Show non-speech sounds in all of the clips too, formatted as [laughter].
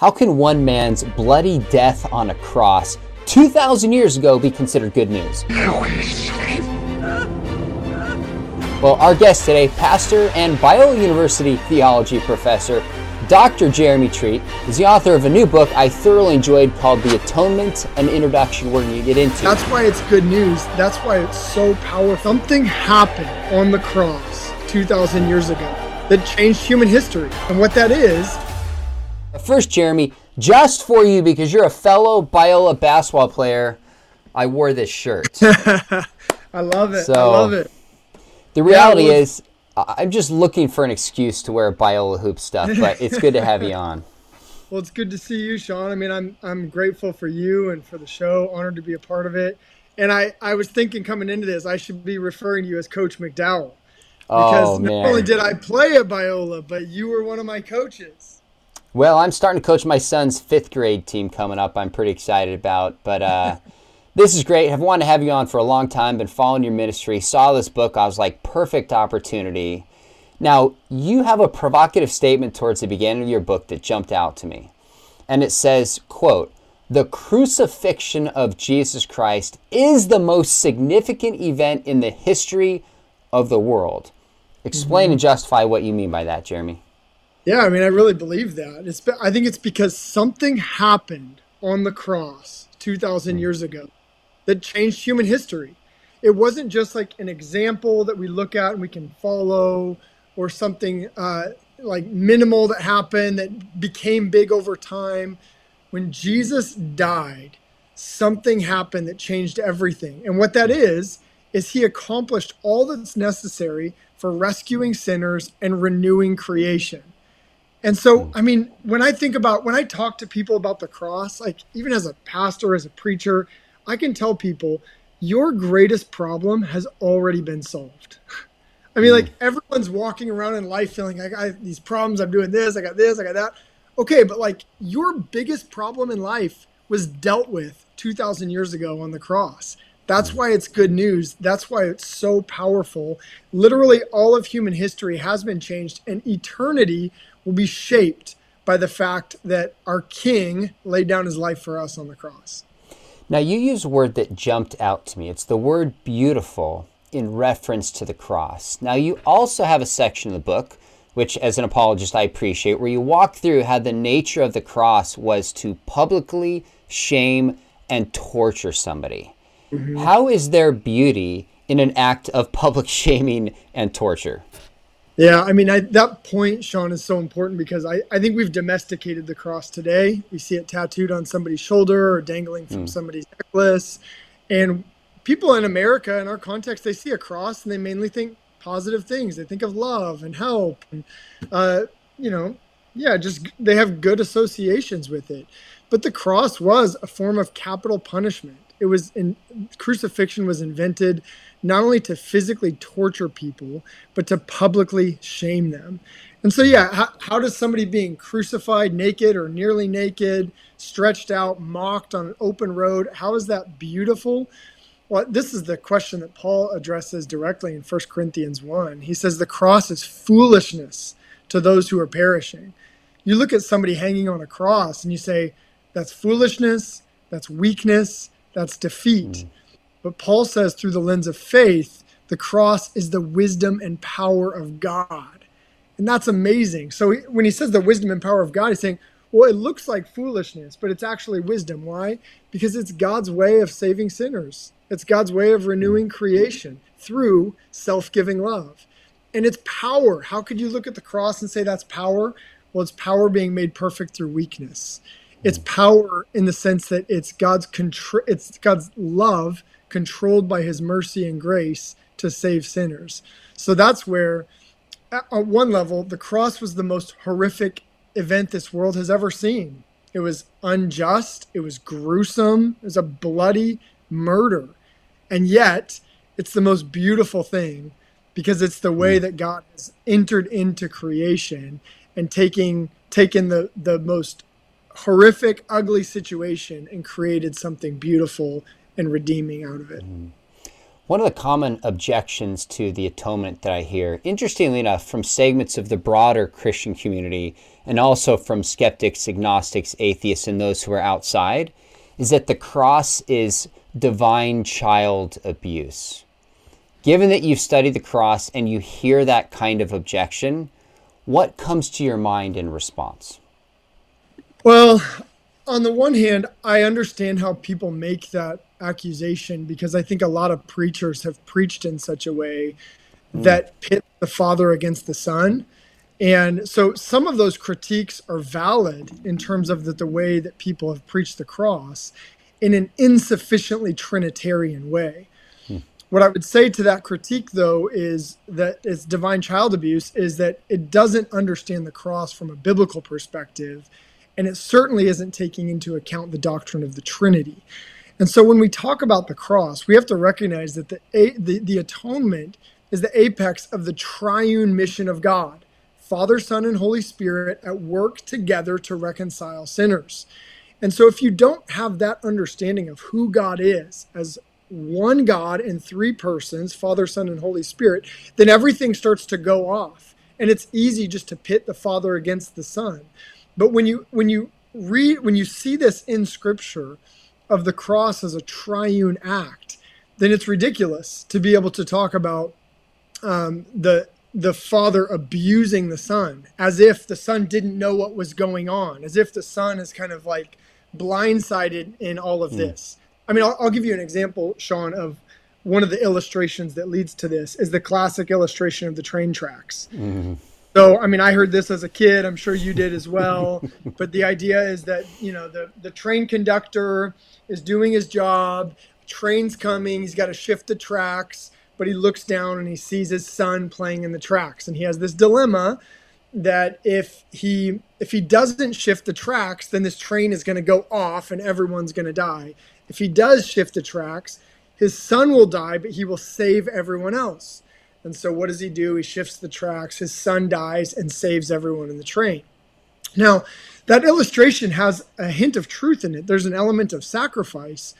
How can one man's bloody death on a cross 2,000 years ago be considered good news? Well, our guest today, pastor and Biola University theology professor, Dr. Jeremy Treat, is the author of a new book I thoroughly enjoyed called The Atonement, an introduction we're going to get into. That's why it's good news. That's why it's so powerful. Something happened on the cross 2,000 years ago that changed human history. And what that is, First, Jeremy, just for you because you're a fellow Biola basketball player, I wore this shirt. [laughs] I love it. So- I love it. The reality well- is, I'm just looking for an excuse to wear Biola hoop stuff, but it's good to have you [laughs] on. Well, it's good to see you, Sean. I mean, I'm I'm grateful for you and for the show. Honored to be a part of it. And I I was thinking coming into this, I should be referring to you as Coach McDowell oh, because Oh, not only did I play at Biola, but you were one of my coaches. Well, I'm starting to coach my son's fifth grade team coming up. I'm pretty excited about, but uh, [laughs] this is great. I've wanted to have you on for a long time. Been following your ministry. Saw this book. I was like, perfect opportunity. Now you have a provocative statement towards the beginning of your book that jumped out to me, and it says, "quote The crucifixion of Jesus Christ is the most significant event in the history of the world." Explain and justify what you mean by that, Jeremy. Yeah, I mean, I really believe that. It's be- I think it's because something happened on the cross 2,000 years ago that changed human history. It wasn't just like an example that we look at and we can follow, or something uh, like minimal that happened that became big over time. When Jesus died, something happened that changed everything. And what that is, is he accomplished all that's necessary for rescuing sinners and renewing creation. And so, hmm. I mean, when I think about, when I talk to people about the cross, like even as a pastor, as a preacher, I can tell people your greatest problem has already been solved. [laughs] I mean, hmm. like everyone's walking around in life feeling like I have these problems, I'm doing this, I got this, I got that. Okay, but like your biggest problem in life was dealt with 2,000 years ago on the cross. That's why it's good news. That's why it's so powerful. Literally, all of human history has been changed, and eternity will be shaped by the fact that our King laid down his life for us on the cross. Now, you use a word that jumped out to me. It's the word beautiful in reference to the cross. Now, you also have a section of the book, which, as an apologist, I appreciate, where you walk through how the nature of the cross was to publicly shame and torture somebody. How is there beauty in an act of public [laughs] shaming and torture? Yeah, I mean, I, that point, Sean, is so important because I, I think we've domesticated the cross today. We see it tattooed on somebody's shoulder or dangling from somebody's necklace. And people in America, in our context, they see a cross and they mainly think positive things. They think of love and help. And, uh, you know, yeah, just they have good associations with it. But the cross was a form of capital punishment. It was in crucifixion was invented not only to physically torture people, but to publicly shame them. And so, yeah, how, how does somebody being crucified naked or nearly naked, stretched out, mocked on an open road, how is that beautiful? Well, this is the question that Paul addresses directly in 1 Corinthians 1. He says, The cross is foolishness to those who are perishing. You look at somebody hanging on a cross and you say, That's foolishness, that's weakness, that's defeat. Mm. But Paul says, through the lens of faith, the cross is the wisdom and power of God. And that's amazing. So he- when he says the wisdom and power of God, he's saying, well, it looks like foolishness, but it's actually wisdom. Why? Because it's God's way of saving sinners, it's God's way of renewing mm. creation through self giving love. And it's power. How could you look at the cross and say that's power? Well, it's power being made perfect through weakness. It's mm. power in the sense that it's God's contr- it's God's love controlled by his mercy and grace to save sinners. So that's where at on one level the cross was the most horrific event this world has ever seen. It was unjust, it was gruesome, it was a bloody murder. And yet, it's the most beautiful thing because it's the way mm. that God has entered into creation and taking taken the the most horrific, ugly situation and created something beautiful and redeeming out of it. Mm. One of the common objections to the atonement that I hear, interestingly enough, from segments of the broader Christian community and also from skeptics, agnostics, atheists, and those who are outside, is that the cross is divine child abuse. Given that you've studied the cross and you hear that kind of objection, what comes to your mind in response? Well, on the one hand, I understand how people make that accusation because I think a lot of preachers have preached in such a way mm. that pit the Father against the Son. And so some of those critiques are valid in terms of the, the way that people have preached the cross in an insufficiently Trinitarian way. Hmm. What I would say to that critique, though, is that it's divine child abuse, is that it doesn't understand the cross from a biblical perspective, and it certainly isn't taking into account the doctrine of the Trinity. And so when we talk about the cross, we have to recognize that the, the, the atonement is the apex of the triune mission of God Father, Son, and Holy Spirit at work together to reconcile sinners. And so if you don't have that understanding of who God is as one God in three persons, Father, Son, and Holy Spirit, then everything starts to go off. And it's easy just to pit the Father against the Son. But when you when you read when you see this in scripture, of the cross as a triune act, then it's ridiculous to be able to talk about um, the the father abusing the son as if the son didn't know what was going on, as if the son is kind of like blindsided in all of mm. this. I mean, I'll, I'll, give you an example, Sean, of one of the illustrations that leads to this is the classic illustration of the train tracks. Mm-hmm. So, I mean, I heard this as a kid. I'm sure you did as well. [laughs] but the idea is that, you know, the, the train conductor is doing his job, train's coming, he's got to shift the tracks, but he looks down and he sees his son playing in the tracks. And he has this dilemma that if he if he doesn't shift the tracks, then this train is going to go off and everyone's going to die. If he does shift the tracks, his son will die, but he will save everyone else. And so what does he do? He shifts the tracks. His son dies and saves everyone in the train. Now, that illustration has a hint of truth in it. There's an element of sacrifice,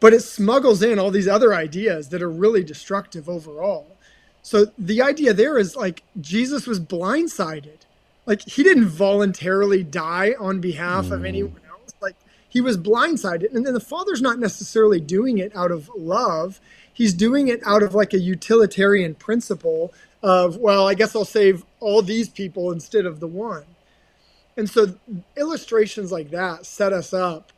but it smuggles in all these other ideas that are really destructive overall. So the idea there is like Jesus was blindsided. Like he didn't voluntarily die on behalf mm. of anyone else. Like he was blindsided. And then the father's not necessarily doing it out of love he's doing it out of like a utilitarian principle of well i guess i'll save all these people instead of the one. And so illustrations like that set us up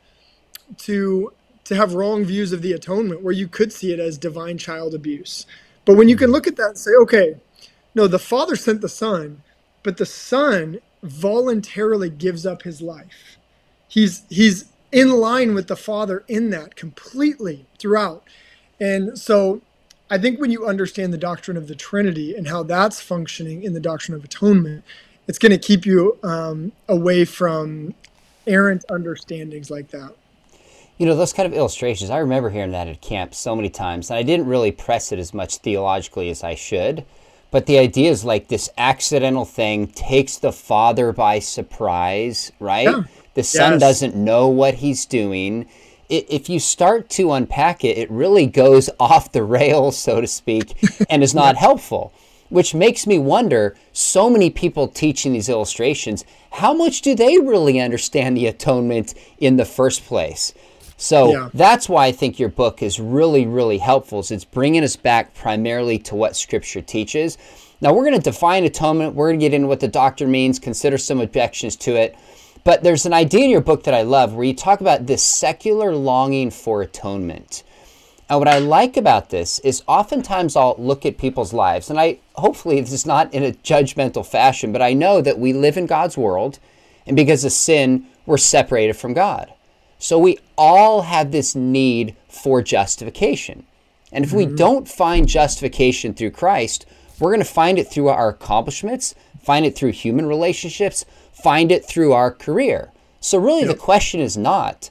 to to have wrong views of the atonement where you could see it as divine child abuse. But when you can look at that and say okay no the father sent the son but the son voluntarily gives up his life. He's he's in line with the father in that completely throughout and so I think when you understand the doctrine of the Trinity and how that's functioning in the doctrine of atonement, it's going to keep you um, away from errant understandings like that. You know, those kind of illustrations, I remember hearing that at camp so many times, and I didn't really press it as much theologically as I should. But the idea is like this accidental thing takes the father by surprise, right? Yeah. The son yes. doesn't know what he's doing if you start to unpack it, it really goes [laughs] off the rails, so to speak, and is not [laughs] helpful. Which makes me wonder so many people teaching these illustrations, how much do they really understand the atonement in the first place? So yeah. that's why I think your book is really, really helpful. Is it's bringing us back primarily to what Scripture teaches. Now we're going to define atonement. We're going to get into what the doctrine means, consider some objections to it. But there's an idea in your book that I love where you talk about this secular longing for atonement. And what I like about this is oftentimes I'll look at people's lives, and I hopefully this is not in a judgmental fashion, but I know that we live in God's world, and because of sin, we're separated from God. So we all have this need for justification. And if mm-hmm. we don't find justification through Christ, we're going to find it through our accomplishments, find it through human relationships, find it through our career. So, really, yep. the question is not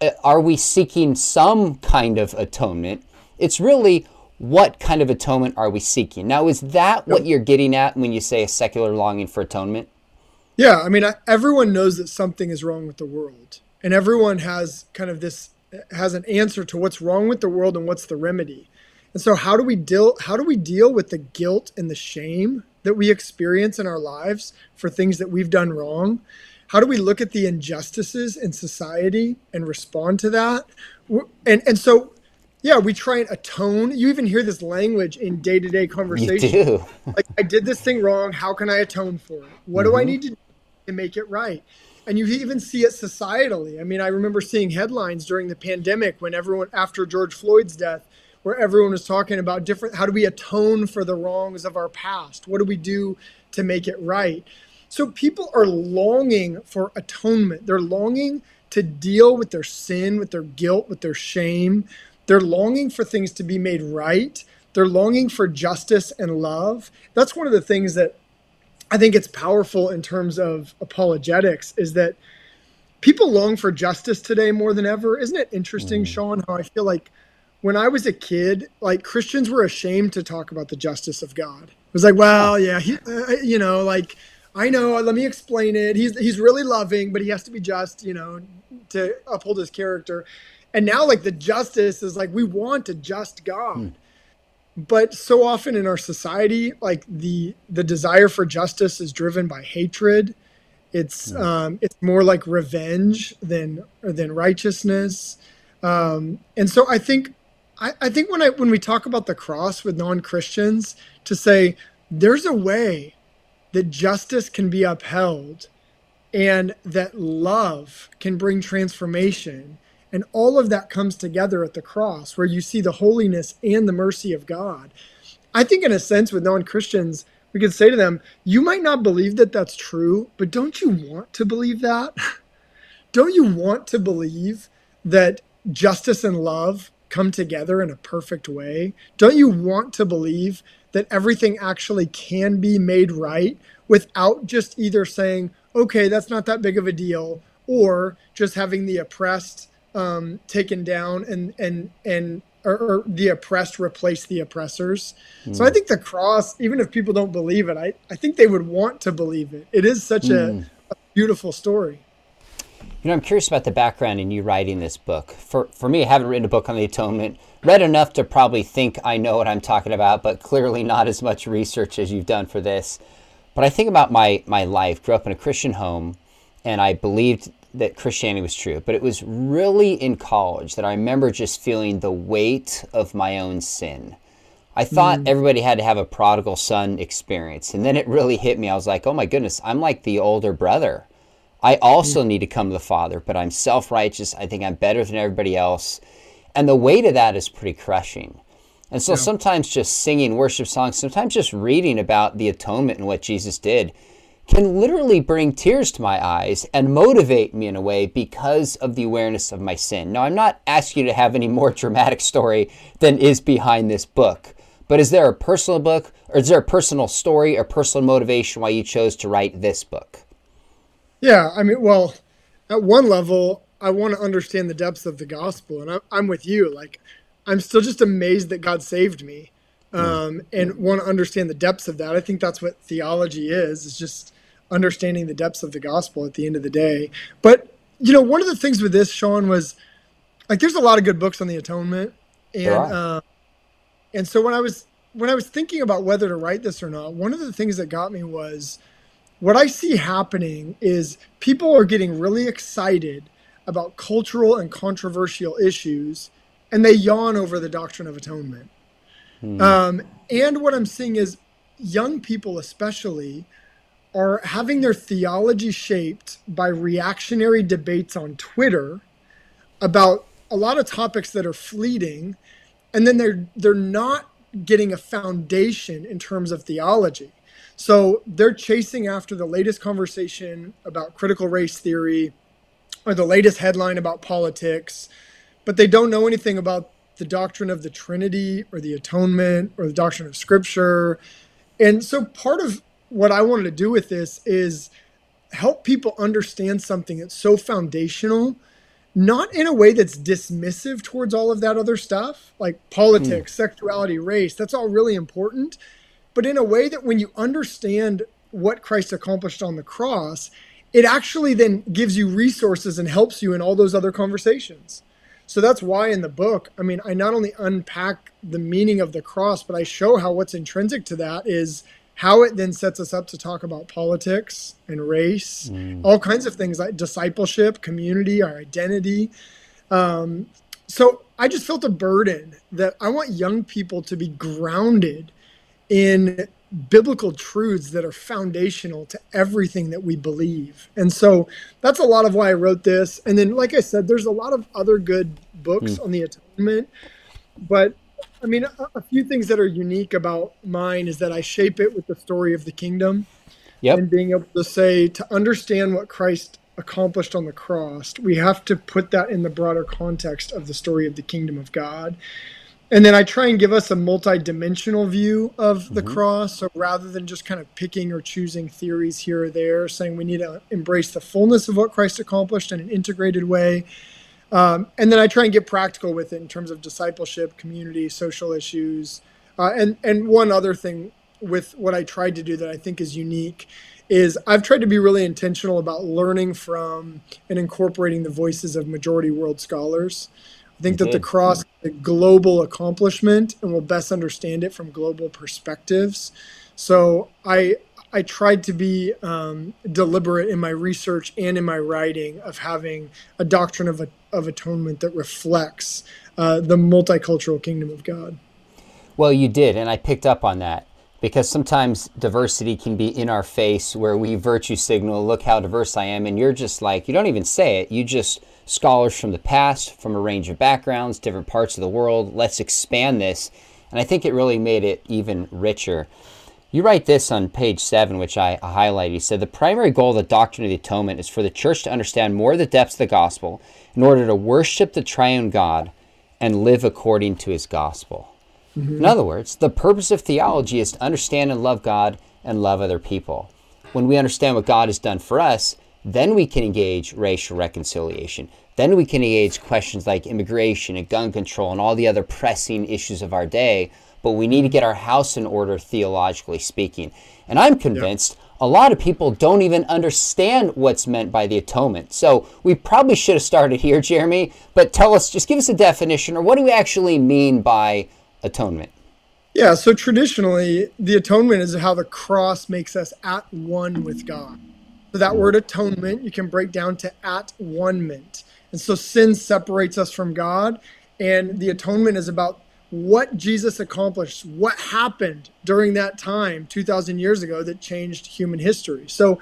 uh, are we seeking some kind of atonement? It's really what kind of atonement are we seeking? Now, is that yep. what you're getting at when you say a secular longing for atonement? Yeah, I mean, everyone knows that something is wrong with the world, and everyone has kind of this has an answer to what's wrong with the world and what's the remedy. And so how do we deal how do we deal with the guilt and the shame that we experience in our lives for things that we've done wrong? How do we look at the injustices in society and respond to that? And and so yeah, we try and atone. You even hear this language in day to day conversation. You do. [laughs] like, I did this thing wrong. How can I atone for it? What mm-hmm. do I mm-hmm. need to do to make it right? And you even see it societally. I mean, I remember seeing headlines during the pandemic when everyone, after George Floyd's death, where everyone was talking about different how do we atone for the wrongs of our past? What do we do to make it right? So people are longing for atonement. They're longing to deal with their sin, with their guilt, with their shame they're longing for things to be made right. They're longing for justice and love. That's one of the things that I think it's powerful in terms of apologetics is that people long for justice today more than ever. Isn't it interesting, mm. Sean, how I feel like when I was a kid, like Christians were ashamed to talk about the justice of God. It was like, well, yeah, he, uh, you know, like I know, let me explain it. He's he's really loving, but he has to be just, you know, to uphold his character and now like the justice is like we want a just god hmm. but so often in our society like the the desire for justice is driven by hatred it's hmm. um it's more like revenge than than righteousness um and so i think I, I think when i when we talk about the cross with non-christians to say there's a way that justice can be upheld and that love can bring transformation and all of that comes together at the cross, where you see the holiness and the mercy of God. I think, in a sense, with non Christians, we could say to them, You might not believe that that's true, but don't you want to believe that? [laughs] don't you want to believe that justice and love come together in a perfect way? Don't you want to believe that everything actually can be made right without just either saying, okay, that's not that big of a deal, or just having the oppressed um, taken down and and and or, or, the oppressed replace the oppressors. Mm. So I hmm. think the cross, even if people don't believe it, I, I think they would want to believe it. It is such mm. a, hmm. a, beautiful story. You know, I'm curious about the background in you writing this book. For for me, I haven't written a book on the atonement. Read enough to probably think I know what I'm talking about, but clearly not as much research as you've done for this. But I think about my my life. Grew up in a Christian home, and I believed that Christianity was true, but it was really in college that I remember just feeling the weight of my own sin. I thought mm. everybody had to have a prodigal son experience. And then it really hit me. I was like, oh my goodness, I'm like the older brother. I also mm. need to come to the Father, but I'm self righteous. I think I'm better than everybody else. And the weight of that is pretty crushing. And so yeah. sometimes just singing worship songs, sometimes just reading about the atonement and what Jesus did can literally bring tears to my eyes and motivate me in a way because of the awareness of my sin. Now, I'm not asking you to have any more [laughs] dramatic story than is behind this book, but is there a personal book or is there a personal story or personal motivation why you chose to write this book? Yeah, I mean, well, at one level, I want to understand the depths of the gospel, and I'm with you. Like, I'm still just amazed that God saved me. Um, and want to understand the depths of that. I think that's what theology is, is just understanding the depths of the gospel at the end of the day. But you know, one of the things with this, Sean, was like there's a lot of good books on the atonement, and uh, and so when I was when I was thinking about whether to write this or not, one of the things that got me was what I see happening is people are getting really excited about cultural and controversial issues, and they yawn over the doctrine of atonement. Hmm. Um, and what I'm seeing is young people, especially, are having their theology shaped by reactionary debates on Twitter about a lot of topics that are fleeting and then they're they're not getting a foundation in terms of theology. So they're chasing after the latest conversation about critical race theory or the latest headline about politics, but they don't know anything about the doctrine of the Trinity or the atonement or the doctrine of Scripture. And so part of what I wanted to do with this is help people understand something that's so foundational, not in a way that's dismissive towards all of that other stuff, like politics, mm. sexuality, race. That's all really important. But in a way that when you understand what Christ accomplished on the cross, it actually then gives you resources and helps you in all those other conversations. So that's why in the book, I mean, I not only unpack the meaning of the cross, but I show how what's intrinsic to that is how it then sets us up to talk about politics and race, mm. all kinds of things like discipleship, community, our identity. Um, so I just felt a burden that I want young people to be grounded in biblical truths that are foundational to everything that we believe. And so that's a lot of why I wrote this. And then, like I said, there's a lot of other good books mm. on the atonement. But I mean, a, a, few things that are unique about mine is that I shape it with the story of the kingdom. Yep. And being able to say, to understand what Christ accomplished on the cross, we have to put that in the broader context of the story of the kingdom of God. And then I try and give us a multi-dimensional view of the mm-hmm. cross. So rather than just kind of picking or choosing theories here or there, saying we need to embrace the fullness of what Christ accomplished in an integrated way. Um, and then I try and get practical with it in terms of discipleship, community, social issues, uh, and and one other thing with what I tried to do that I think is unique is I've tried to be really intentional about learning from and incorporating the voices of majority world scholars. I think that the cross a global accomplishment and we'll best understand it from global perspectives. So I I tried to be um, deliberate in my research and in my writing of having a doctrine of, of atonement that reflects uh, the multicultural kingdom of God. Well, you did, and I picked up on that because sometimes diversity can be in our face where we virtue signal, look how diverse I am, and you're just like, you don't even say it, you just scholars from the past, from a range of backgrounds, different parts of the world. Let's expand this. And I think it really made it even richer. You write this on page seven, which I highlighted. You said the primary goal of the doctrine of the atonement is for the church to understand more of the depths of the gospel in order to worship the triune God and live according to his gospel. Mm-hmm. In other words, the purpose of theology is to understand and love God and love other people. When we understand what God has done for us, then we can engage racial reconciliation. Then we can engage questions like immigration and gun control and all the other pressing issues of our day. But we need to get our house in order, theologically speaking. And I'm convinced a lot of people don't even understand what's meant by the atonement. So we probably should have started here, Jeremy. But tell us, just give us a definition, or what do we actually mean by atonement? Yeah, so traditionally, the atonement is how the cross makes us at one with God. So that word atonement you can break down to at one ment. And so sin separates us from God, and the atonement is about what Jesus accomplished, what happened during that time 2,000 years ago that changed human history. So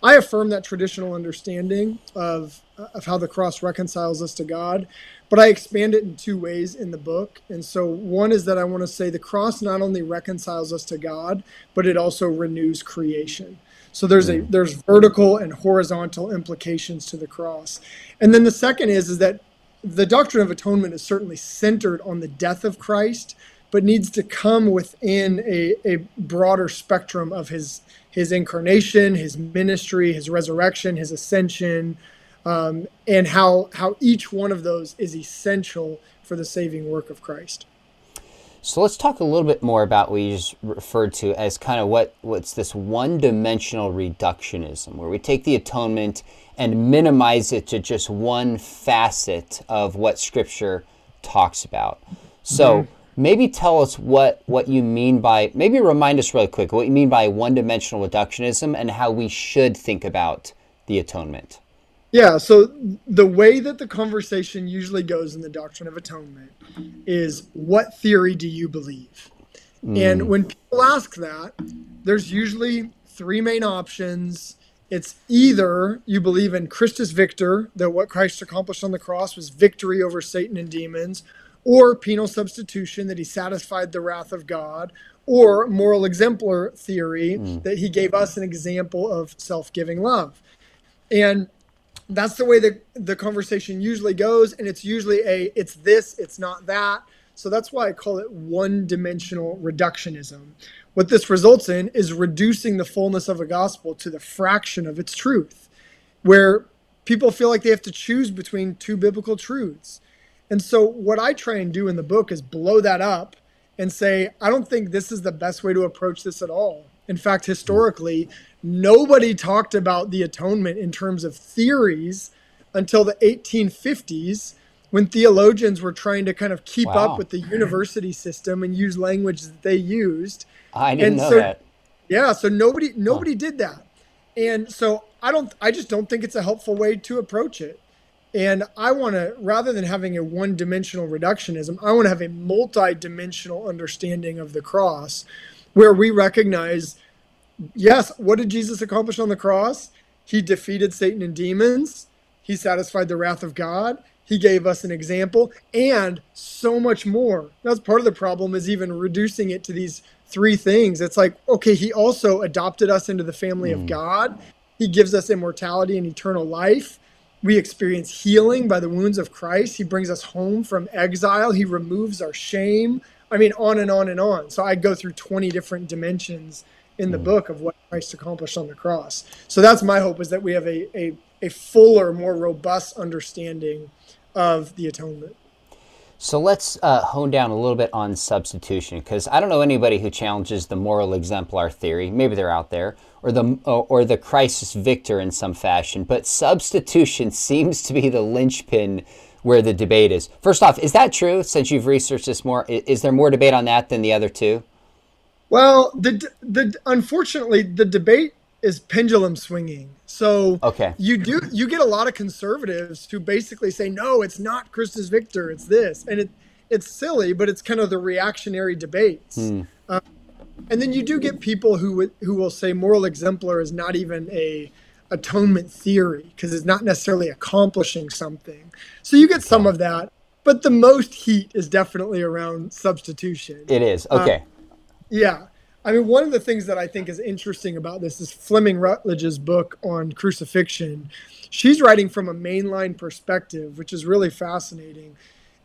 I affirm that traditional understanding of, of how the cross reconciles us to God, but I expand it in two ways in the book. And so one is that I want to say the cross not only reconciles us to God, but it also renews creation. So there's a there's vertical and horizontal implications to the cross. And then the second is is that the doctrine of atonement is certainly centered on the death of Christ, but needs to come within a, a broader spectrum of his his incarnation, his ministry, his resurrection, his ascension, um, and how how each one of those is essential for the saving work of Christ. So let's talk a little bit more about what you just referred to as kind of what what's this one-dimensional reductionism, where we take the atonement and minimize it to just one facet of what Scripture talks about. So mm-hmm. maybe tell us what what you mean by maybe remind us really quick what you mean by one-dimensional reductionism and how we should think about the atonement. Yeah, so the way that the conversation usually goes in the doctrine of atonement is what theory do you believe? Mm. And when people ask that, there's usually three main options. It's either you believe in Christus Victor, that what Christ accomplished on the cross was victory over Satan and demons, or penal substitution, that he satisfied the wrath of God, or moral exemplar theory, mm. that he gave us an example of self giving love. And that's the way the the conversation usually goes and it's usually a it's this it's not that. So that's why i call it one dimensional reductionism. What this results in is reducing the fullness of a gospel to the fraction of its truth where people feel like they have to choose between two biblical truths. And so what i try and do in the book is blow that up and say i don't think this is the best way to approach this at all. In fact hmm. historically nobody talked about the atonement in terms of theories until the 1850s when theologians were trying to kind of keep Wow. up with the university system and use language that they used. I didn't And know so- that. Yeah, so nobody nobody did that. And so I don't I just don't think it's a helpful way to approach it. And I want to rather than having a one-dimensional reductionism, I want to have a multi-dimensional understanding of the cross where we recognize yes, what did Jesus accomplish on the cross? He defeated Satan and demons. He satisfied the wrath of God. He gave us an example and so much more. That's part of the problem is even reducing it to these three things. It's like, okay, he also adopted us into the family of hmm. God. He gives us immortality and eternal life. We experience healing by the wounds of Christ. He brings us home from exile. He removes our shame. I mean, on and on and on. So I go through 20 different dimensions in the book of what Christ accomplished on the cross. So that's my hope is that we have a, a, a fuller, more robust understanding of the atonement. So let's uh, hone down a little bit on substitution, because I don't know anybody who challenges the moral exemplar theory. Maybe they're out there, or the or the Christus Victor in some fashion. But substitution [laughs] seems to be the linchpin where the debate is. First off, is that true? Since you've researched this more, is there more debate on that than the other two? Well, the the unfortunately the debate is pendulum swinging. So Okay. you do you get a lot of conservatives who basically say no, it's not Christus Victor, it's this, and it it's silly, but it's kind of the reactionary debates. Uh, and then you do get people who who will say moral exemplar is not even a atonement theory because it's not necessarily accomplishing something. So you get some of that, but the most heat is definitely around substitution. It is. Okay. Yeah. I mean, one of the things that I think is interesting about this is Fleming Rutledge's book on crucifixion. She's writing from a mainline perspective, which is really fascinating.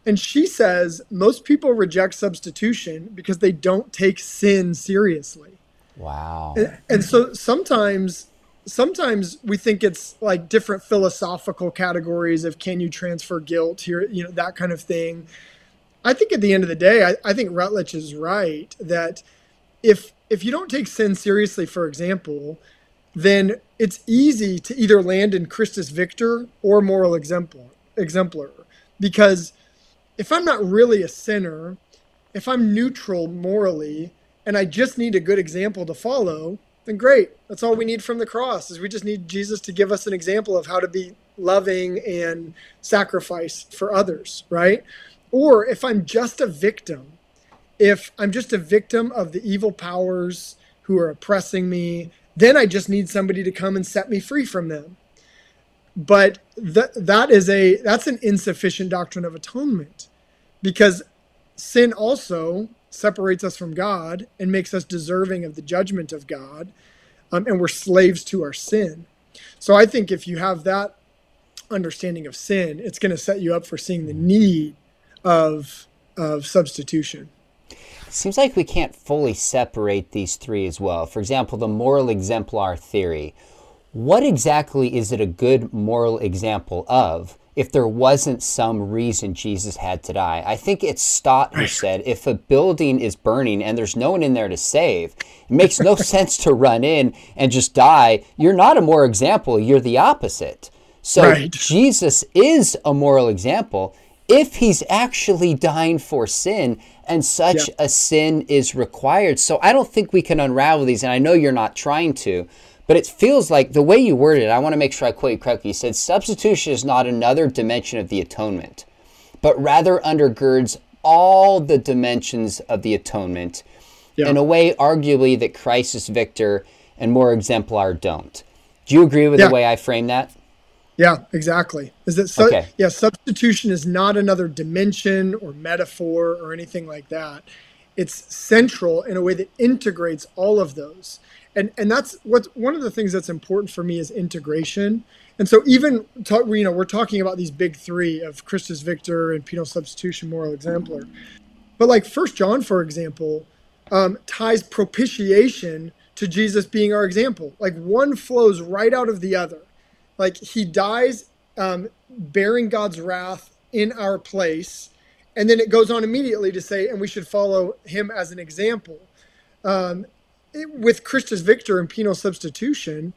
And she says most people reject substitution because they don't take sin seriously. wow. And so sometimes sometimes we think it's like different philosophical categories of can you transfer guilt here, you know, that kind of thing. I think at the end of the day, I, I think Rutledge is right that if if you don't take sin seriously, for example, then it's easy to either land in Christus Victor or moral exemplar exemplar. Because if I'm not really a sinner, if I'm neutral morally, and I just need a good example to follow, then great. That's all we need from the cross is we just need Jesus to give us an example of how to be loving and sacrifice for others, right? Or if I'm just a victim, if I'm just a victim of the evil powers who are oppressing me, then I just need somebody to come and set me free from them. But that that is a that's an insufficient doctrine of atonement because sin also separates us from God and makes us deserving of the judgment of God, um, and we're slaves to our sin. So I think if you have that understanding of sin, it's going to set you up for seeing the need of of substitution. Seems like we can't fully separate these three as well. For example, the moral exemplar theory. What exactly is it a good moral example of if there wasn't some reason Jesus had to die? I think it's Stott who [laughs] said if a building is burning and there's no one in there to save, it makes no [laughs] sense to run in and just die. You're not a moral example, you're the opposite. So Right. Jesus is a moral example if he's actually dying for sin and such Yeah. a sin is required. So I don't think we can unravel these, and I know you're not trying to, but it feels like the way you worded it, I want to make sure I quote you correctly. You said substitution is not another dimension of the atonement, but rather undergirds all the dimensions of the atonement Yeah. in a way, arguably, that Christus Victor and moral exemplar don't. Do you agree with Yeah. the way I frame that? Yeah, exactly. Is that so? Okay. Yeah, substitution is not another dimension or metaphor or anything like that. It's central in a way that integrates all of those. And and that's what one of the things that's important for me is integration. And so even talk, you know we're talking about these big three of Christus Victor and penal substitution, moral exemplar. But like First John, for example, um, ties propitiation to Jesus being our example. Like one flows right out of the other like he dies um, bearing God's wrath in our place, and then it goes on immediately to say, and we should follow him as an example. Um, it- with Christus Victor and penal substitution,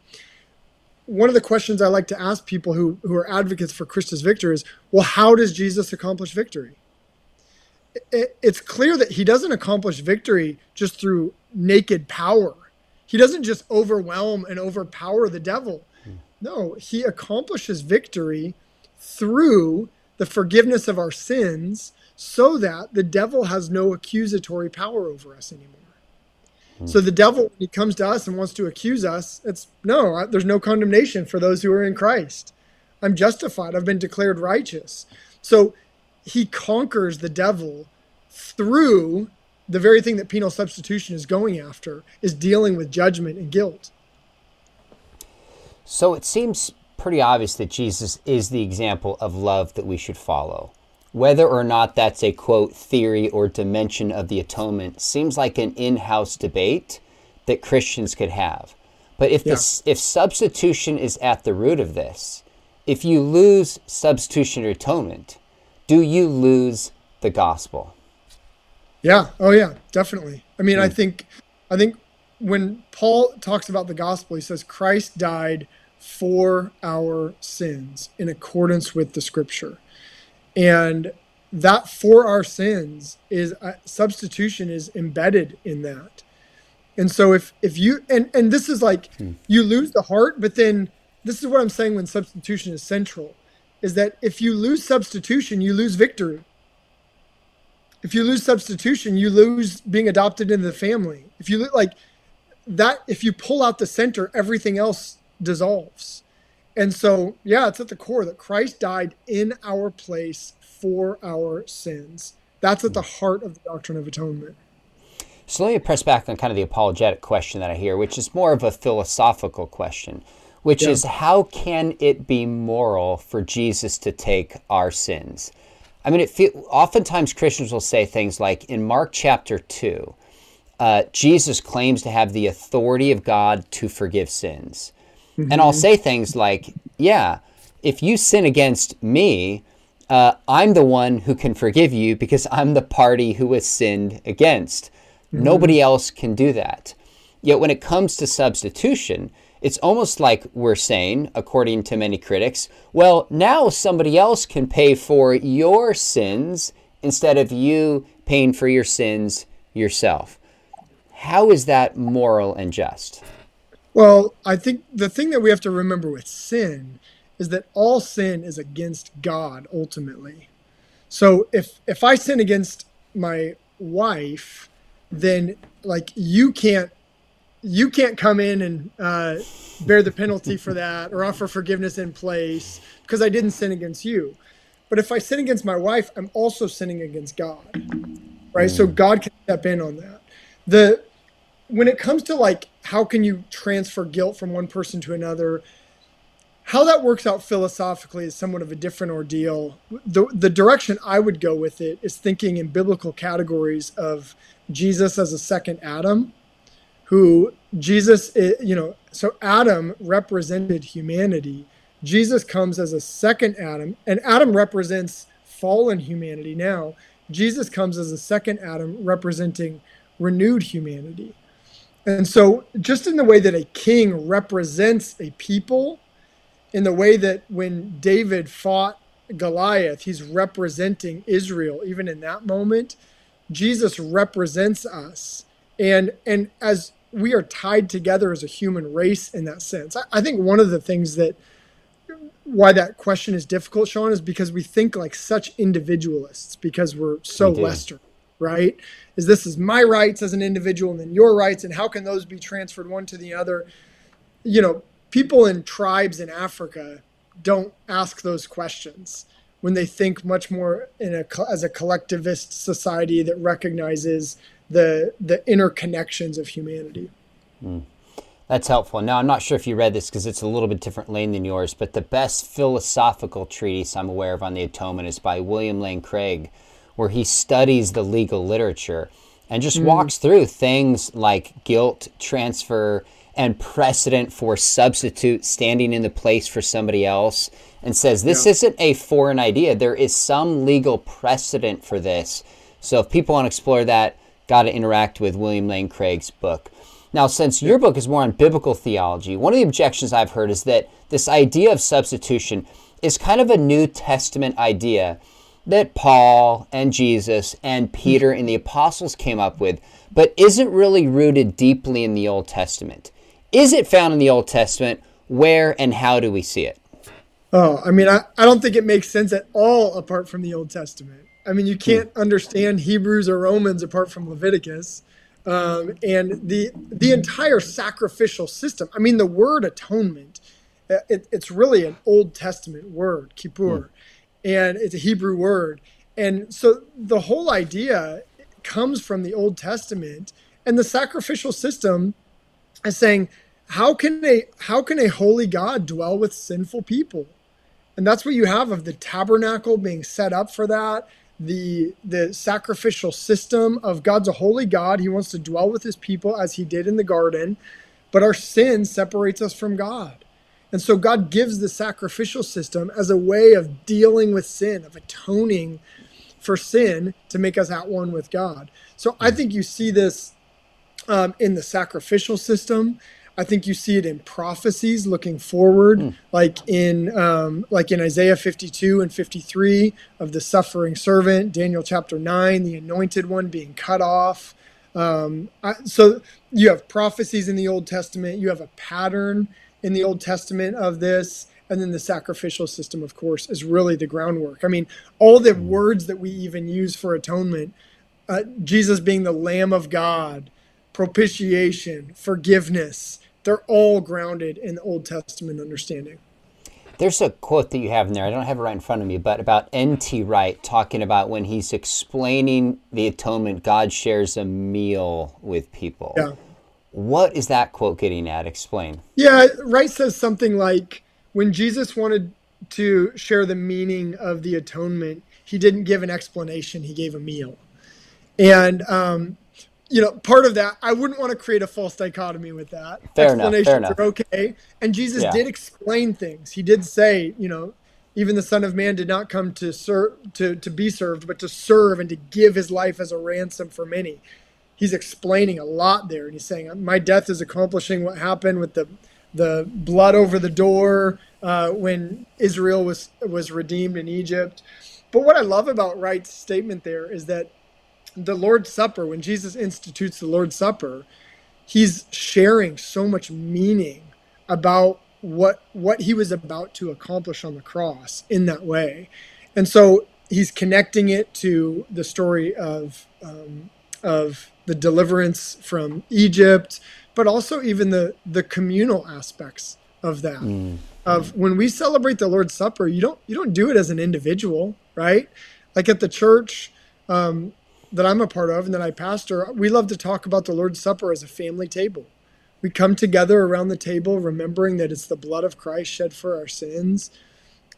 one of the questions I like to ask people who, who are advocates for Christus Victor is, well, how does Jesus accomplish victory? It, it's clear that he doesn't accomplish victory just through naked power. He doesn't just overwhelm and overpower the devil. No, he accomplishes victory through the forgiveness of our sins so that the devil has no accusatory power over us anymore. Hmm. So the devil, when he comes to us and wants to accuse us, it's no, there's no condemnation for those who are in Christ. I'm justified. I've been declared righteous. So he conquers the devil through the very thing that penal substitution is going after is dealing with judgment and guilt. So it seems pretty obvious that Jesus is the example of love that we should follow. Whether or not that's a quote theory or dimension of the atonement seems like an in-house debate that Christians could have. But if yeah. this if substitution is at the root of this, if you lose substitutionary atonement, do you lose the gospel? Yeah. Oh yeah, definitely. I mean, mm. I hmm. think I think when Paul talks about the gospel, he says Christ died for our sins in accordance with the scripture. And that for our sins is uh, substitution is embedded in that. And so if if you and and this is like hmm. you lose the heart but then this is what i'm saying when substitution is central is that if you lose substitution you lose victory. If you lose substitution you lose being adopted into the family. If you like that if you pull out the center everything else dissolves and so, yeah, it's at the core that Christ died in our place for our sins. That's at the hmm. heart of the doctrine of atonement. So let me press back on kind of the apologetic question that I hear, which is more of a philosophical question, which yeah. is how can it be moral for Jesus to take our sins? I mean, it feel, oftentimes Christians will say things like in Mark chapter 2, uh, Jesus claims to have the authority of God to forgive sins. Mm-hmm. And I'll say things like, yeah, if you sin against me, uh, I'm the one who can forgive you because I'm the party who was sinned against. Mm-hmm. Nobody else can do that. Yet when it comes to substitution, it's almost like we're saying, according to many critics, well, now somebody else can pay for your sins instead of you paying for your sins yourself. How is that moral and just? Well, I think the thing that we have to remember with sin is that all sin is against God ultimately. So if if I sin against my wife, then like you can't you can't come in and uh, bear the penalty for [laughs] that or offer forgiveness in place because I didn't sin against you. But if I sin against my wife, I'm also sinning against God, right? Mm. So God can step in on that. The when it comes to like how can you transfer guilt from one person to another how that works out philosophically is somewhat of a different ordeal. The, the direction i would go with it is thinking in biblical categories of jesus as a second adam who jesus eh, you know so adam represented humanity. Jesus comes as a second adam and adam represents fallen humanity now. Jesus comes as a second adam representing renewed humanity. And so, just in the way that a king represents a people, in the way that when David fought Goliath, he's representing Israel, even in that moment, Jesus represents us. And, and as we are tied together as a human race in that sense, I, I think one of the things that why that question is difficult, Sean, is because we think like such individualists because we're so we Western, right? is this is my rights as an individual and then your rights and how can those be transferred one to the other you know people in tribes in africa don't ask those questions when they think much more in a as a collectivist society that recognizes the the interconnections of humanity mm. That's helpful. Now, I'm not sure if you read this because it's a little bit different lane than yours, but the best philosophical treatise I'm aware of on the atonement is by William Lane Craig, where he studies the legal literature and just mm. walks through things like guilt transfer and precedent for substitute standing in the place for somebody else and says this yeah. isn't a foreign idea there is some legal precedent for this so if people want to explore that got to interact with william lane craig's book Now, since your book is more on biblical theology, one of the objections I've heard is that this idea of substitution is kind of a New Testament idea that Paul and Jesus and Peter and the apostles came up with, but isn't really rooted deeply in the Old Testament. Is it found in the Old Testament? Where and how do we see it? Oh, I mean, I, I don't think it makes sense at all apart from the Old Testament. I mean, you can't hmm. understand Hebrews or Romans apart from Leviticus. Um, and the the entire sacrificial system. I mean, the word atonement. It, it's really an Old Testament word, kippur, mm. And it's a Hebrew word. And so the whole idea comes from the Old Testament, and the sacrificial system is saying, how can a how can a holy God dwell with sinful people? And that's what you have of the tabernacle being set up for that the the sacrificial system of God's a holy God. He wants to dwell with his people as he did in the garden, but our sin separates us from God. And so God gives the sacrificial system as a way of dealing with sin, of atoning for sin to make us at one with God. So I think you see this um, in the sacrificial system. I think you see it in prophecies looking forward, mm. like in um, like in Isaiah 52 and 53 of the suffering servant, Daniel chapter 9, the anointed one being cut off. Um, I, so you have prophecies in the Old Testament. You have a pattern in the Old Testament of this. And then the sacrificial system, of course, is really the groundwork. I mean, all the hmm. words that we even use for atonement, uh, Jesus being the Lamb of God, propitiation, forgiveness, they're all grounded in the Old Testament understanding. There's a quote that you have in there. I don't have it right in front of me, but about N.T. Wright talking about when he's explaining the atonement, God shares a meal with people. Yeah. What is that quote getting at? Explain. Yeah, Wright says something like when Jesus wanted to share the meaning of the atonement, he didn't give an explanation, he gave a meal. And um, you know, part of that, I wouldn't want to create a false dichotomy with that. Fair Explanations enough, fair are okay. And Jesus yeah. did explain things. He did say, you know, even the Son of Man did not come to serve to, to be served, but to serve and to give his life as a ransom for many. He's explaining a lot there, and he's saying, My death is accomplishing what happened with the the blood over the door uh, when Israel was was redeemed in Egypt. But what I love about Wright's statement there is that the Lord's Supper, when Jesus institutes the Lord's Supper, he's sharing so much meaning about what what he was about to accomplish on the cross in that way, and so he's connecting it to the story of um, of the deliverance from Egypt, but also even the the communal aspects of that. Mm. Of when we celebrate the Lord's Supper, you don't you don't do it as an individual, right? Like at the church, um, that I'm a part of and that I pastor, we love to talk about the Lord's Supper as a family table. We come together around the table, remembering that it's the blood of Christ shed for our sins,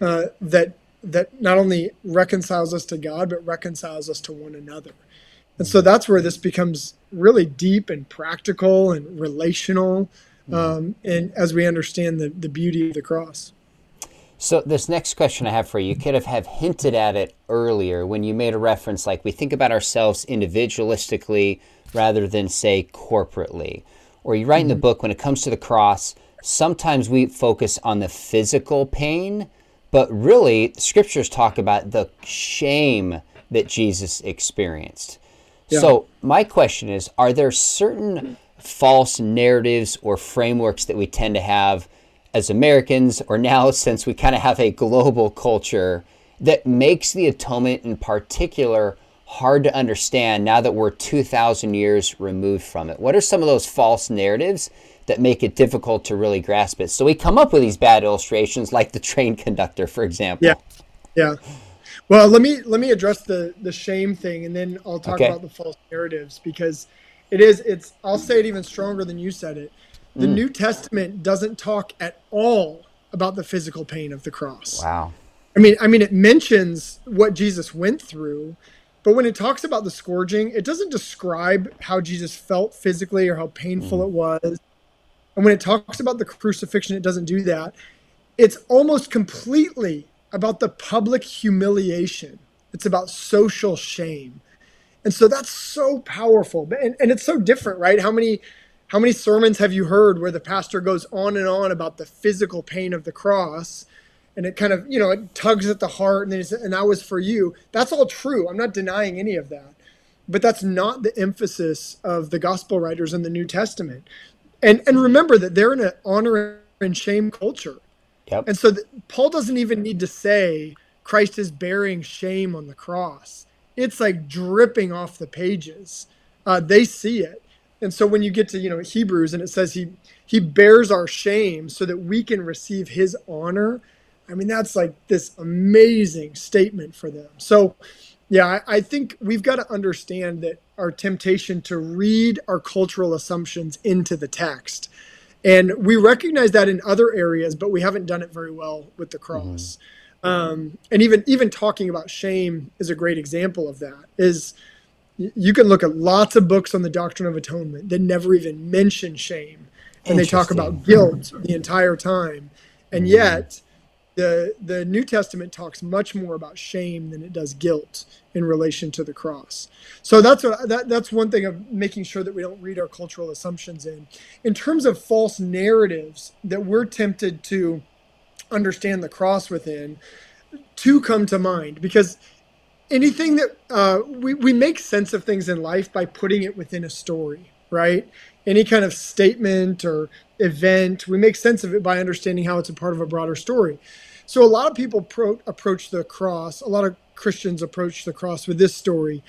uh, that that not only reconciles us to God, but reconciles us to one another. And so that's where this becomes really deep and practical and relational, mm-hmm. um, and as we understand the, the beauty of the cross. So this next question I have for you, you could have, have hinted at it earlier when you made a reference like we think about ourselves individualistically rather than say corporately. Or you write mm-hmm. in the mm-hmm. book when it comes to the cross, sometimes we focus on the physical pain, but really scriptures talk about the shame that Jesus experienced. Yeah. So my question is, are there certain false narratives or frameworks that we tend to have as Americans, or now [laughs] since we kind of have a global culture that makes the atonement in particular hard to understand now that we're 2,000 years removed from it? What are some of those false narratives that make it difficult to really grasp it? So we come up with these bad illustrations, like the train conductor, for example. Yeah, yeah. Well, let me let me address the the shame thing, and then I'll talk okay. about the false narratives because it is it's I'll say it even stronger than you said it. The mm. New Testament doesn't talk at all about the physical pain of the cross. Wow. I mean, I mean, it mentions what Jesus went through, but when it talks about the scourging, it doesn't describe how Jesus felt physically or how painful mm. it was. And when it talks about the crucifixion, it doesn't do that. It's almost completely about the public humiliation. It's about social shame. And so that's so powerful. And, and it's so different, right? How many how many sermons have you heard where the pastor goes on and on about the physical pain of the cross? And it kind of, you know, it tugs at the heart and then it's, and that was for you. That's all true. I'm not denying any of that. But that's not the emphasis of the gospel writers in the New Testament. And and remember that they're in an honor and shame culture. Yep. And so the, Paul doesn't even need to say Christ is bearing shame on the cross. It's like dripping off the pages. Uh, they see it. And so when you get to you know Hebrews and it says he he bears our shame so that we can receive his honor. I mean that's like this amazing statement for them. So yeah, I, I think we've got to understand that our temptation to read our cultural assumptions into the text. And we recognize that in other areas, but we haven't done it very well with the cross. Mm-hmm. Um, and even even talking about shame is a great example of that. Is you can look at lots of books on the doctrine of atonement that never even mention shame and they talk about guilt the entire time and mm-hmm. yet the the new testament talks much more about shame than it does guilt in relation to the cross. So that's what that, that's one thing of making sure that we don't read our cultural assumptions in. In terms of false narratives that we're tempted to understand the cross within two come to mind. Because anything that uh, we, we make sense of things in life by putting it within a story, right? Any kind of statement or event, we make sense of it by understanding how it's a part of a broader story. So a lot of people pro- approach the cross, a lot of Christians approach the cross with this story.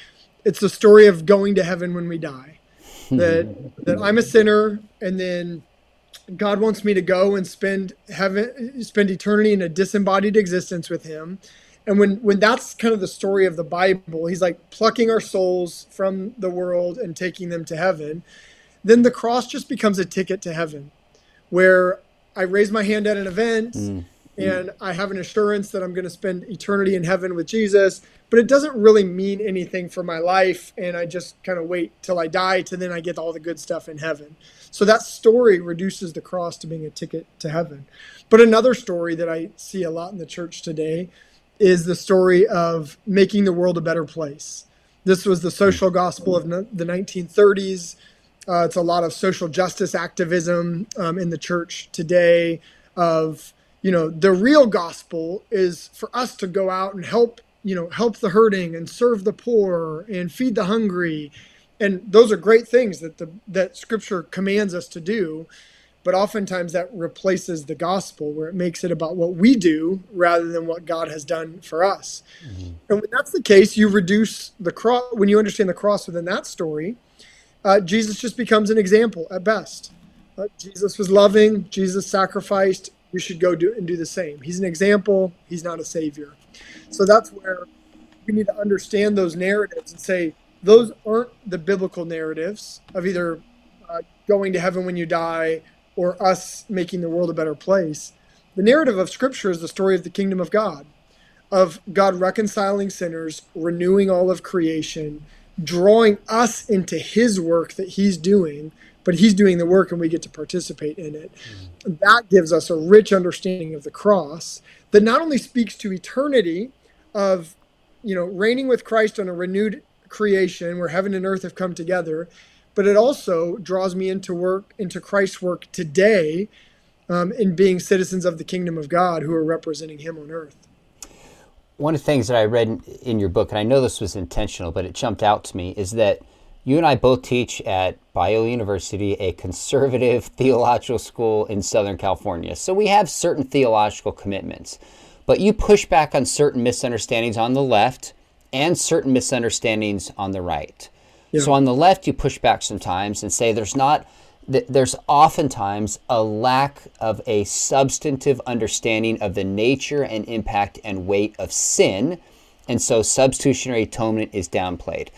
It's the story of going to heaven when we die. That [laughs] that I'm a sinner and then God wants me to go and spend heaven spend eternity in a disembodied existence with him and when when that's kind of the story of the bible he's like plucking our souls from the world and taking them to heaven. Then the cross just becomes a ticket to heaven where i raise my hand at an event mm. and i have an assurance that i'm going to spend eternity in heaven with jesus but it doesn't really mean anything for my life and i just kind of wait till i die to then i get all the good stuff in heaven. So that story reduces the cross to being a ticket to heaven. But another story that i see a lot in the church today is the story of making the world a better place. This was the social gospel of the 1930s. Uh, it's a lot of social justice activism um, in the church today. Of you know, the real gospel is for us to go out and help you know help the hurting and serve the poor and feed the hungry, and those are great things that the that Scripture commands us to do but oftentimes that replaces the gospel where it makes it about what we do rather than what God has done for us. Mm-hmm. And when that's the case, you reduce the cross. When you understand the cross within that story, uh, Jesus just becomes an example at best. Uh, Jesus was loving. Jesus sacrificed. We should go do and do the same. He's an example. He's not a savior. So that's where we need to understand those narratives and say those aren't the biblical narratives of either uh, going to heaven when you die or us making the world a better place. The narrative of Scripture is the story of the kingdom of God, of God reconciling sinners, renewing all of creation, drawing us into His work that He's doing, but He's doing the work and we get to participate in it. Mm-hmm. That gives us a rich understanding of the cross that not only speaks to eternity of, you know, reigning with Christ on a renewed creation where heaven and earth have come together, but it also draws me into work into Christ's work today um, in being citizens of the kingdom of God who are representing Him on earth. One of the things that I read in your book, and I know this was intentional, but it jumped out to me, is that you and I both teach at Biola University, a conservative [laughs] theological school in Southern California. So we have certain theological commitments, but you push back on certain misunderstandings on the left and certain misunderstandings on the right. Yeah. So on the left, you push back sometimes and say there's not there's oftentimes a lack of a substantive understanding of the nature and impact and weight of sin, and so substitutionary atonement is downplayed.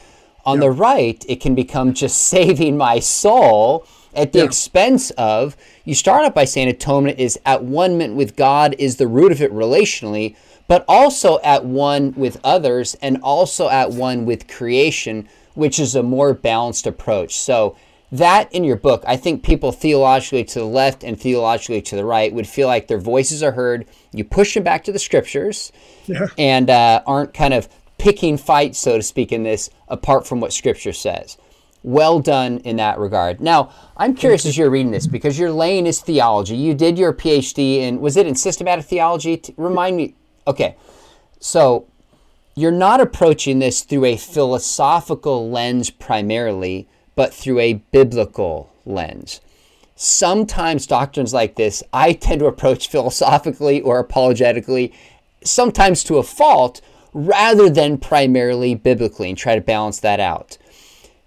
On yeah. the right, it can become just [laughs] saving my soul at the yeah. expense of you start out by saying atonement is at one with God is the root of it relationally, but also at one with others and also at one with creation which is a more balanced approach. So, that in your book, I think people theologically to the left and theologically to the right would feel like their voices are heard. You push them back to the scriptures yeah. and uh, aren't kind of picking fights, so to speak, in this apart from what scripture says. well done in that regard. Now, I'm curious as you're reading this because your lane is theology. You did your PhD in, was it in systematic theology? Remind me. Okay. So you're not approaching this through a philosophical lens primarily, but through a biblical lens. Sometimes doctrines like this, I tend to approach philosophically or apologetically, sometimes to a fault, rather than primarily biblically, and try to balance that out.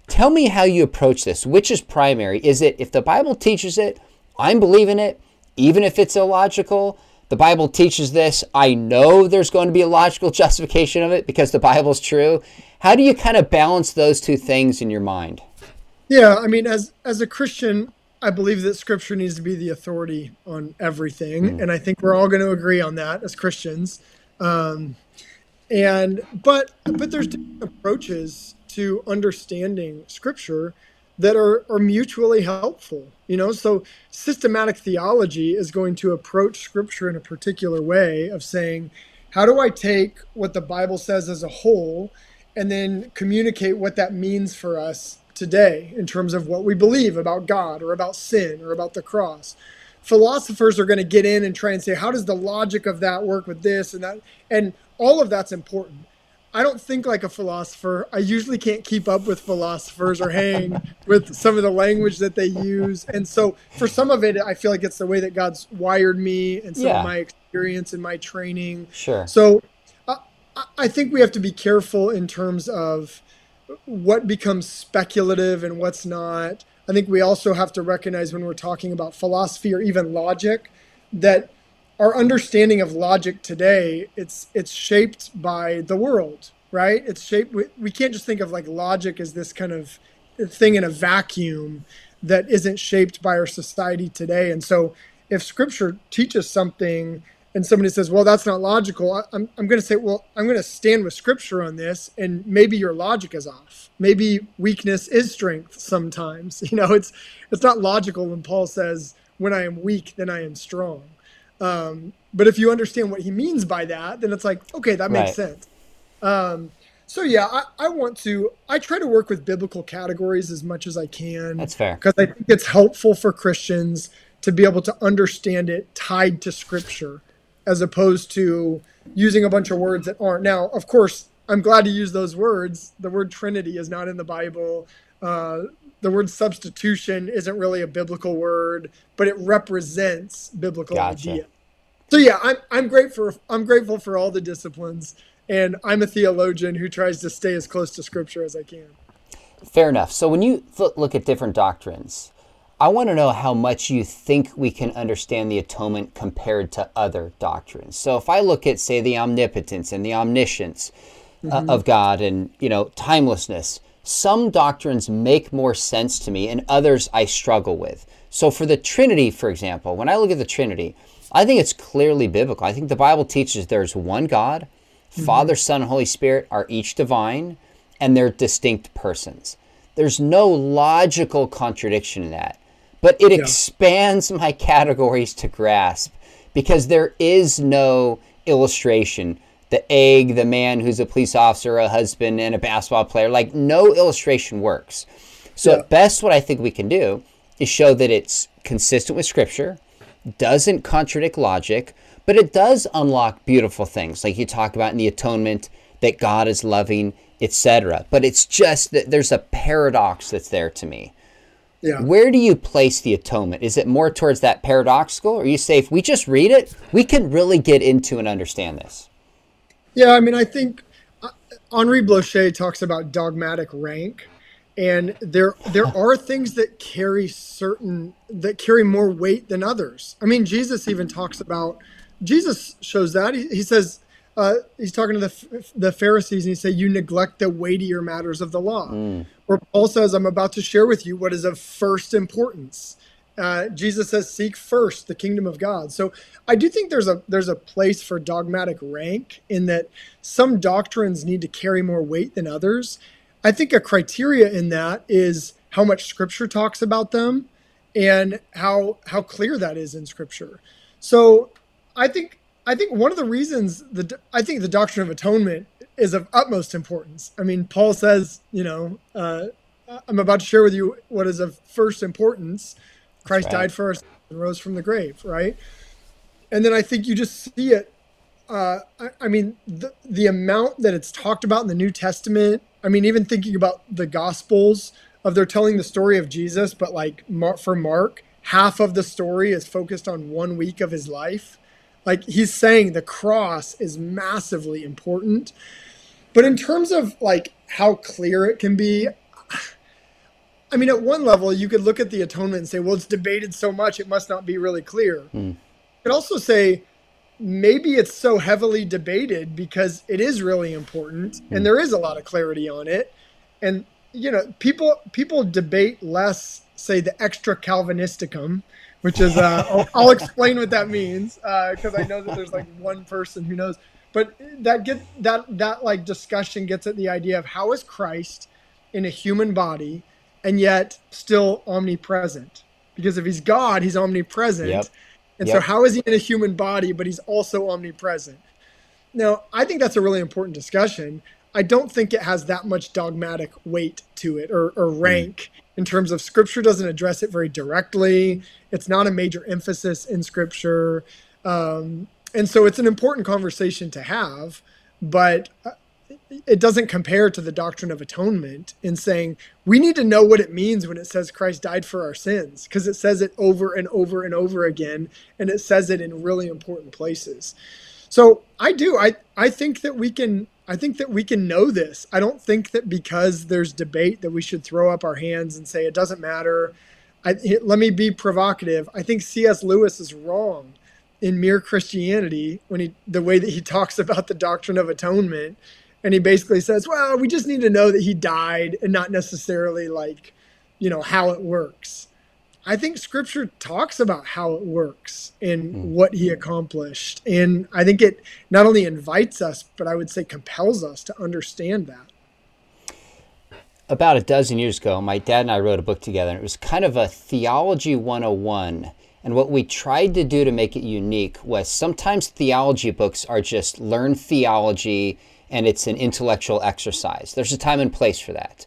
Tell me how you approach this. Which is primary? Is it if the Bible teaches it, I'm believing it, even if it's illogical? The Bible teaches this. I know there's going to be a logical [laughs] justification of it because the Bible's true. How do you kind of balance those two things in your mind? Yeah, I mean, as as a Christian, I believe that Scripture needs to be the authority on everything, mm. and I think we're all going to agree on that as Christians. Um, and but but there's different approaches to understanding scripture that are, are mutually helpful you know? So systematic theology is going to approach scripture in a particular way of saying how do i take what the bible says as a whole and then communicate what that means for us today in terms of what we believe about god or about sin or about the cross? Philosophers are going to get in and try and say how does the logic of that work with this and that? And all of that's important I don't think like a philosopher. I usually can't keep up with philosophers or hang with some of the language that they use. And so for some of it, I feel like it's the way that God's wired me and some yeah. of my experience and my training. Sure. So uh, I think we have to be careful in terms of what becomes speculative and what's not. I think we also have to recognize when we're talking about philosophy or even logic that – our understanding of logic today it's it's shaped by the world right? It's shaped we, we can't just think of like logic as this kind of thing in a vacuum that isn't shaped by our society today. And so if scripture teaches something and somebody says well that's not logical i'm, I'm going to say well i'm going to stand with scripture on this and maybe your logic is off. Maybe weakness is strength sometimes. [laughs] You know it's it's not logical when paul says when i am weak then i am strong um, but if you understand what he means by that, then it's like, okay, that makes right. sense. Um, so yeah, I, I, want to. I try to work with biblical categories as much as I can. That's fair because I think it's helpful for Christians to be able to understand it tied to Scripture, as opposed to using a bunch of words that aren't. Now, of course, I'm glad to use those words. The word Trinity is not in the Bible. Uh, the word substitution isn't really a biblical word, but it represents biblical gotcha. idea. So yeah, I'm I'm grateful I'm grateful for all the disciplines, and I'm a theologian who tries to stay as close to Scripture as I can. Fair enough. So when you look at different doctrines, I want to know how much you think we can understand the atonement compared to other doctrines. So if I look at, say, the omnipotence and the omniscience uh, mm-hmm. uh, of God, and you know, timelessness some doctrines make more sense to me and others I struggle with. So, for the Trinity, for example, when I look at the Trinity, I think it's clearly biblical. I think the Bible teaches there's one God, mm-hmm. Father, Son, and Holy Spirit are each divine, and they're distinct persons. There's no logical contradiction in that, but it yeah. expands my [laughs] categories to grasp because there is no illustration the egg, the man who's a police officer, a husband, and a basketball player. Like no illustration works. So yeah. at best, what I think we can do is show that it's consistent with Scripture, doesn't contradict logic, but it does unlock beautiful things, like you talk about in the atonement that God is loving, etc. But it's just that there's a paradox that's there to me. Yeah. Where do you place the atonement? Is it more towards that paradoxical, or you say if we just read it, we can really get into and understand this? Yeah, I mean, I think uh, Henri Blocher talks about dogmatic rank, and there there are things that carry certain that carry more weight than others. I mean, Jesus even talks about Jesus shows that he, he says uh, he's talking to the the Pharisees and he said, "You neglect the weightier matters of the law." Mm. Or Paul says, "I'm about to share with you what is of first importance." Uh, Jesus says, "Seek first the kingdom of God." So I do think there's a there's a place for dogmatic rank in that some doctrines need to carry more weight than others. I think a criteria in that is how much Scripture talks about them, and how how clear that is in Scripture. So I think I think one of the reasons the I think the doctrine of atonement is of utmost importance. I mean, Paul says, you know, uh, I'm about to share with you what is of first importance. Christ right. died for us and rose from the grave, right? And then I think you just see it. Uh, I, I mean, the, the amount that it's talked about in the New Testament. I mean, even thinking about the Gospels of they're telling the story of Jesus, but like for Mark, half of the story is focused on one week of his life. Like he's saying the cross is massively important. But in terms of like how clear it can be, [sighs] I mean, at one level, you could look at the atonement and say, well, it's debated so much, it must not be really clear. Hmm. You could also say, maybe it's so heavily debated because it is really important and there is a lot of clarity on it. And, you know, people people debate less, say, the extra Calvinisticum, which is, uh, [laughs] I'll, I'll explain what that means because I know that there's like one person who knows. But that get that that like discussion gets at the idea of how is Christ in a human body and yet still omnipresent? Because if he's God, he's omnipresent. Yep. And Yep. so how is he in a human body, but he's also omnipresent? Now, I think that's a really important discussion. I don't think it has that much dogmatic weight to it or, or rank in terms of scripture doesn't address it very directly. It's not a major emphasis in scripture. Um, and so it's an important conversation to have, but uh, it doesn't compare to the doctrine of atonement in saying we need to know what it means when it says Christ died for our sins because it says it over and over and over again and it says it in really important places. So I do I I think that we can I think that we can know this. I don't think that because there's debate that we should throw up our hands and say it doesn't matter. I, let me be provocative. I think C.S. Lewis is wrong in Mere Christianity when he the way that he talks about the doctrine of atonement and he basically says, "Well, we just need to know that he died and not necessarily like, you know, how it works." I think scripture talks about how it works and hmm. what he accomplished. And I think it not only invites us, but I would say compels us to understand that. about a dozen years ago, my dad and I wrote a book together, and it was kind of a theology 101. And what we tried to do to make it unique was sometimes theology books are just learn theology and it's an intellectual exercise. There's a time and place for that.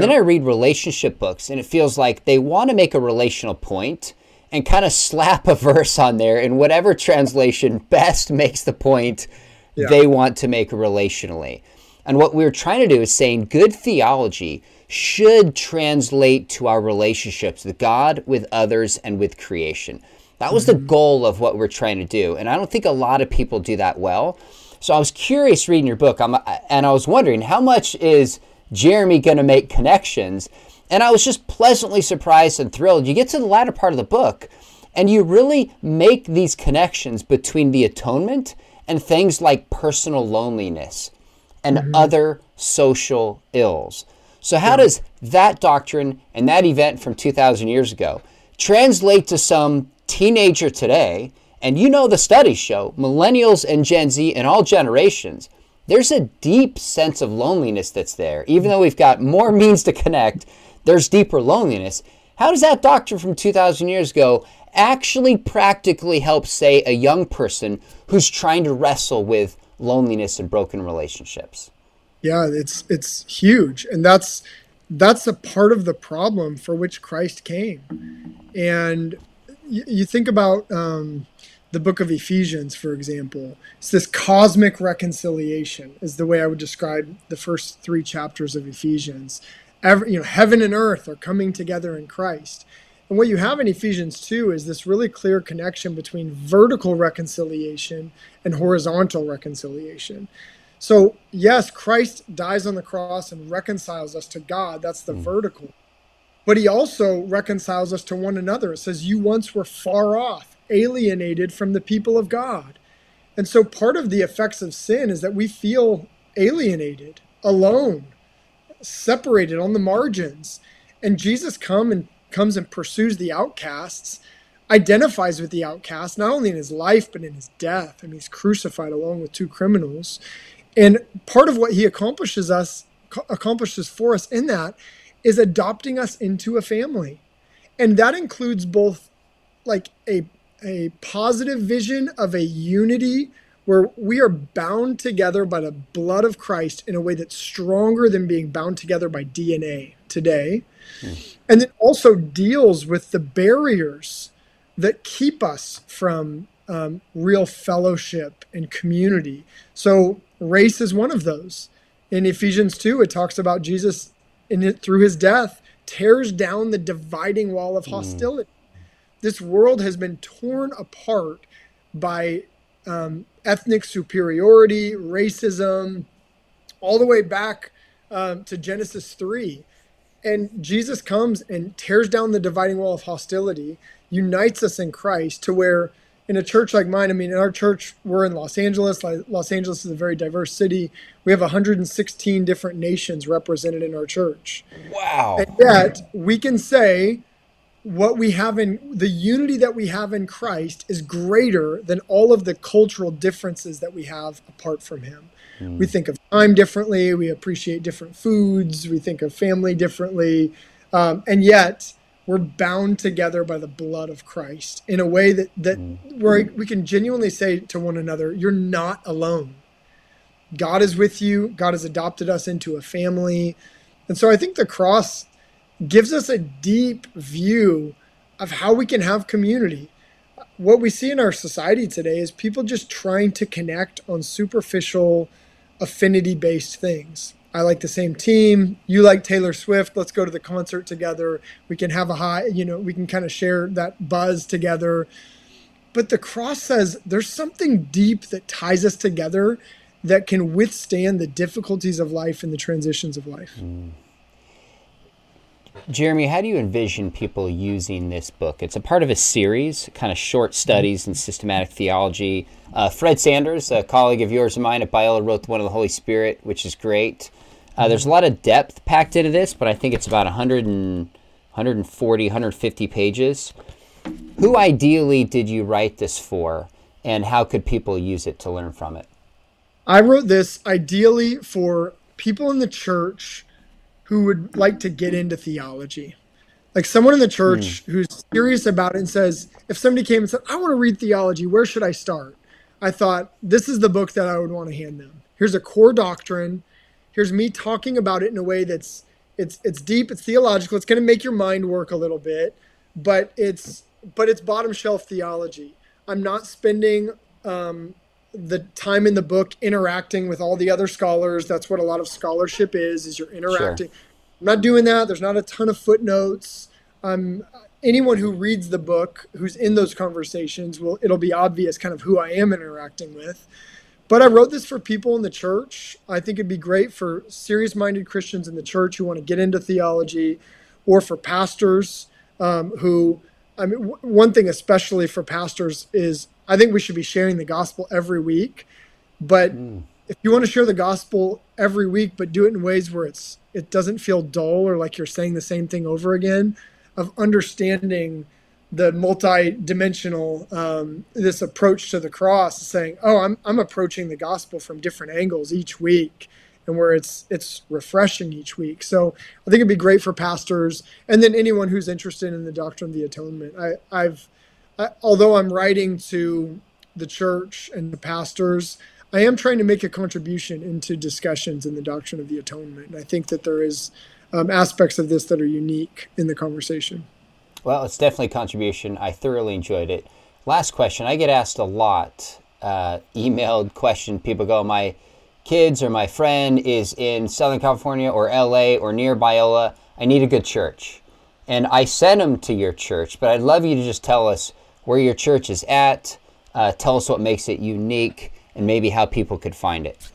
Then I read relationship books, and it feels like they want to make a relational point and kind of [laughs] slap a verse on there in whatever translation best makes the point Yeah. they want to make relationally. And what we're trying to do is saying good theology should translate to our relationships with God, with others, and with creation. That was the mm-hmm. goal of what we're trying to do. And I don't think a lot of people do that well. So I was curious reading your book, I'm, and I was wondering how much is Jeremy going to make connections? And I was just pleasantly surprised and thrilled. You get to the latter part of the book, and you really make these connections between the atonement and things like personal loneliness and mm-hmm. other social ills. So, how mm-hmm. does that doctrine and that event from 2,000 years ago translate to some teenager today? And you know the studies show millennials and Gen Z and all generations, there's a deep sense of loneliness that's there. Even though we've got more [laughs] means to connect, there's deeper loneliness. How does that doctrine from 2,000 years ago actually practically help, say, a young person who's trying to wrestle with loneliness and broken relationships? Yeah, it's it's huge, and that's that's a part of the problem for which Christ came. And you, you think about um, the book of Ephesians, for example. It's this cosmic reconciliation, is the way I would describe the first three chapters of Ephesians. Every, you know, heaven and earth are coming together in Christ. And what you have in Ephesians 2 is this really clear connection between vertical reconciliation and horizontal reconciliation. So, yes, Christ dies on the cross and reconciles us to God. That's the mm. vertical. But he also reconciles us to one another. It says, You once were far off, alienated from the people of God. And so, part of the effects of sin is that we feel alienated, alone, separated on the margins. And Jesus come and comes and pursues the outcasts, identifies with the outcast, not only in his life, but in his death. I mean, he's crucified along with two criminals. And part of what he accomplishes us accomplishes for us in that is adopting us into a family. And that includes both like a a positive vision of a unity where we are bound together by the blood of Christ in a way that's stronger than being bound together by DNA today. Mm. And it also deals with the barriers that keep us from um, real fellowship and community. So, race is one of those. In Ephesians 2, it talks about Jesus in it, through his death tears down the dividing wall of hmm. hostility. Mm. This world has been torn apart by um, ethnic superiority, racism, all the way back um, to Genesis 3. And Jesus comes and tears down the dividing wall of hostility, unites us in Christ to where in a church like mine, I mean, in our church, we're in Los Angeles. Los Angeles is a very diverse city. We have 116 different nations represented in our church. Wow. And yet, we can say what we have in the unity that we have in Christ is greater than all of the cultural differences that we have apart from Him. Mm. We think of time differently. We appreciate different foods. We think of family differently. Um, and yet, we're bound together by the blood of Christ in a way that that mm. where we can genuinely say to one another, "You're not alone. God is with you. God has adopted us into a family." And so I think the cross gives us a deep view of how we can have community. What we see in our society today is people just trying to connect on superficial affinity based things. I like the same team. You like Taylor Swift. Let's go to the concert together. We can have a high, you know, we can kind of share that buzz together. But the cross says there's something deep that ties us together that can withstand the difficulties of life and the transitions of life. Mm. Jeremy, how do you envision people using this book? It's a part of a series, kind of short studies in systematic theology. Uh, Fred Sanders, a colleague of yours and mine at Biola, wrote One of the Holy Spirit, which is great. Uh, there's a lot of depth packed into this, but I think it's about 100 and, 140, 150 pages. Who ideally did you write this for, and how could people use it to learn from it? I wrote this ideally for people in the church who would like to get into theology. Like someone in the church mm. who's serious about it and says, if somebody came and said, I want to read theology, where should I start? I thought, this is the book that I would want to hand them. Here's a core doctrine here's me talking about it in a way that's it's it's deep, it's theological, it's going to make your mind work a little bit, but it's but it's bottom shelf theology. I'm not spending um, the time in the book interacting with all the other scholars. That's what a lot of scholarship is: is you're interacting. Sure. I'm not doing that. There's not a ton of footnotes. Um, anyone who reads the book, who's in those conversations, will it'll be obvious kind of who I am interacting with. But I wrote this for people in the church. I think it'd be great for serious minded Christians in the church who want to get into theology or for pastors um, who, I mean, w- one thing especially for pastors is I think we should be sharing the gospel every week. But mm. if you want to share the gospel every week, but do it in ways where it's it doesn't feel dull or like you're saying the same thing over again, of understanding the multi-dimensional um, this approach to the cross saying oh I'm, I'm approaching the gospel from different angles each week and where it's it's refreshing each week. So i think it'd be great for pastors and then anyone who's interested in the doctrine of the atonement. I, i've I, although i'm writing to the church and the pastors i am trying to make a contribution into discussions in the doctrine of the atonement. And i think that there is um, aspects of this that are unique in the conversation well, it's definitely a contribution. I thoroughly enjoyed it. Last question. I get asked a lot, uh, emailed question. People go, my kids or my friend is in Southern California or LA or near Biola. I need a good church. And I send them to your church, but I'd love you to just tell us where your church is at, uh, tell us what makes it unique, and maybe how people could find it.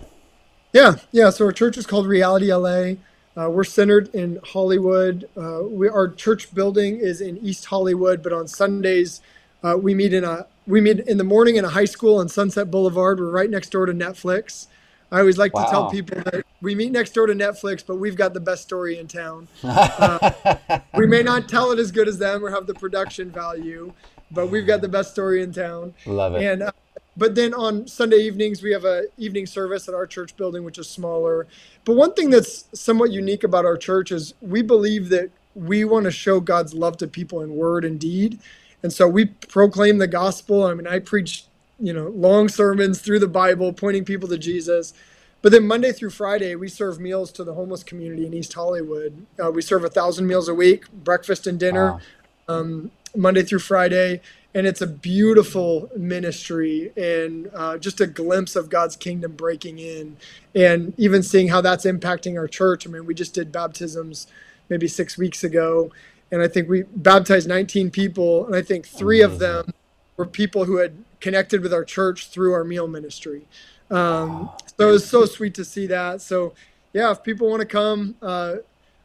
Yeah, yeah. So our church is called Reality LA. Uh, we're centered in Hollywood. Uh, we, our church building is in East Hollywood, but on Sundays uh, we meet in a we meet in the morning in a high school on Sunset Boulevard. We're right next door to Netflix. I always like wow. to tell people that we meet next door to Netflix, but we've got the best story in town. [laughs] Uh, we may not tell it as good as them or have the production value, but we've got the best story in town. Love it. And uh, but then on Sunday evenings, we have a evening service at our church building, which is smaller. But one thing that's somewhat unique about our church is we believe that we want to show God's love to people in word and deed. And so we proclaim the gospel. I mean, I preach, you know, long sermons through the Bible, pointing people to Jesus. but then Monday through Friday, we serve meals to the homeless community in East Hollywood. Uh, we serve a thousand meals a week, breakfast and dinner, wow. um, Monday through Friday. And it's a beautiful ministry and uh, just a glimpse of God's kingdom breaking in, and even seeing how that's impacting our church. I mean, we just did baptisms maybe six weeks ago, and I think we baptized 19 people, and I think three of them were people who had connected with our church through our meal ministry. Um, so it was so sweet to see that. So yeah, if people want to come, uh,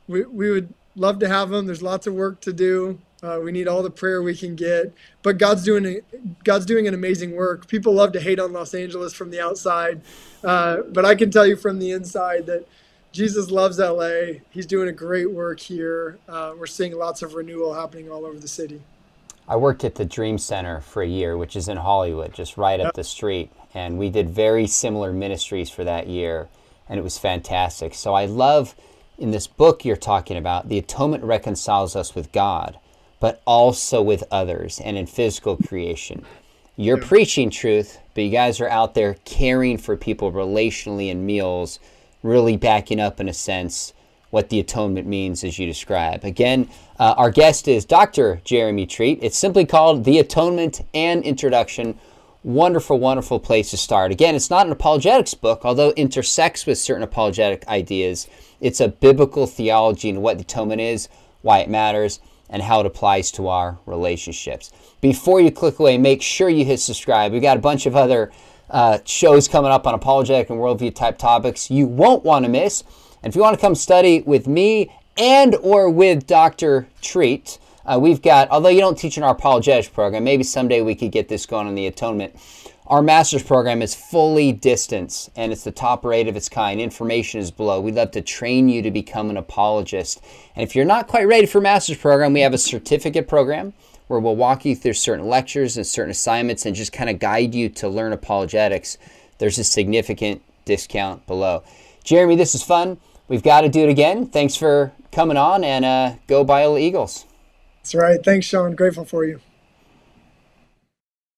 we we would love to have them. There's lots of work to do. Uh, we need all the prayer we can get, but God's doing a, God's doing an amazing work. People love to hate on Los Angeles from the outside, uh, but I can tell you from the inside that Jesus loves LA. He's doing a great work here. Uh, we're seeing lots of renewal happening all over the city. I worked at the Dream Center for a year, which is in Hollywood, just right up the street. And we did very similar ministries for that year, and it was fantastic. So I love in this book you're talking about, the atonement reconciles us with God, but also with others and in physical creation. You're yeah. preaching truth, but you guys are out there caring for people relationally in meals, really backing up in a sense what the atonement means as you describe. Again, uh, our guest is Dr. Jeremy Treat. It's simply called The Atonement and Introduction. Wonderful, wonderful place to start. Again, it's not an apologetics book, although it intersects with certain apologetic ideas. It's a biblical theology and what the atonement is, why it matters, and how it applies to our relationships. Before you click away, make sure you hit subscribe. We got a bunch of other uh, shows coming up on apologetic and worldview type topics you won't want to miss. And if you want to come study with me and or with Dr. Treat, uh, we've got, although you don't teach in our apologetics program, maybe someday we could get this going on the atonement. Our master's program is fully distance and it's the top rate of its kind. Information is below. We'd love to train you to become an apologist. And if you're not quite ready for master's program, we have a certificate program where we'll walk you through certain lectures and certain assignments and just kind of guide you to learn apologetics. There's a significant discount below. Jeremy, this is fun we've got to do it again. Thanks for coming on and uh, go Biola Eagles. That's right. Thanks, Sean. Grateful for you.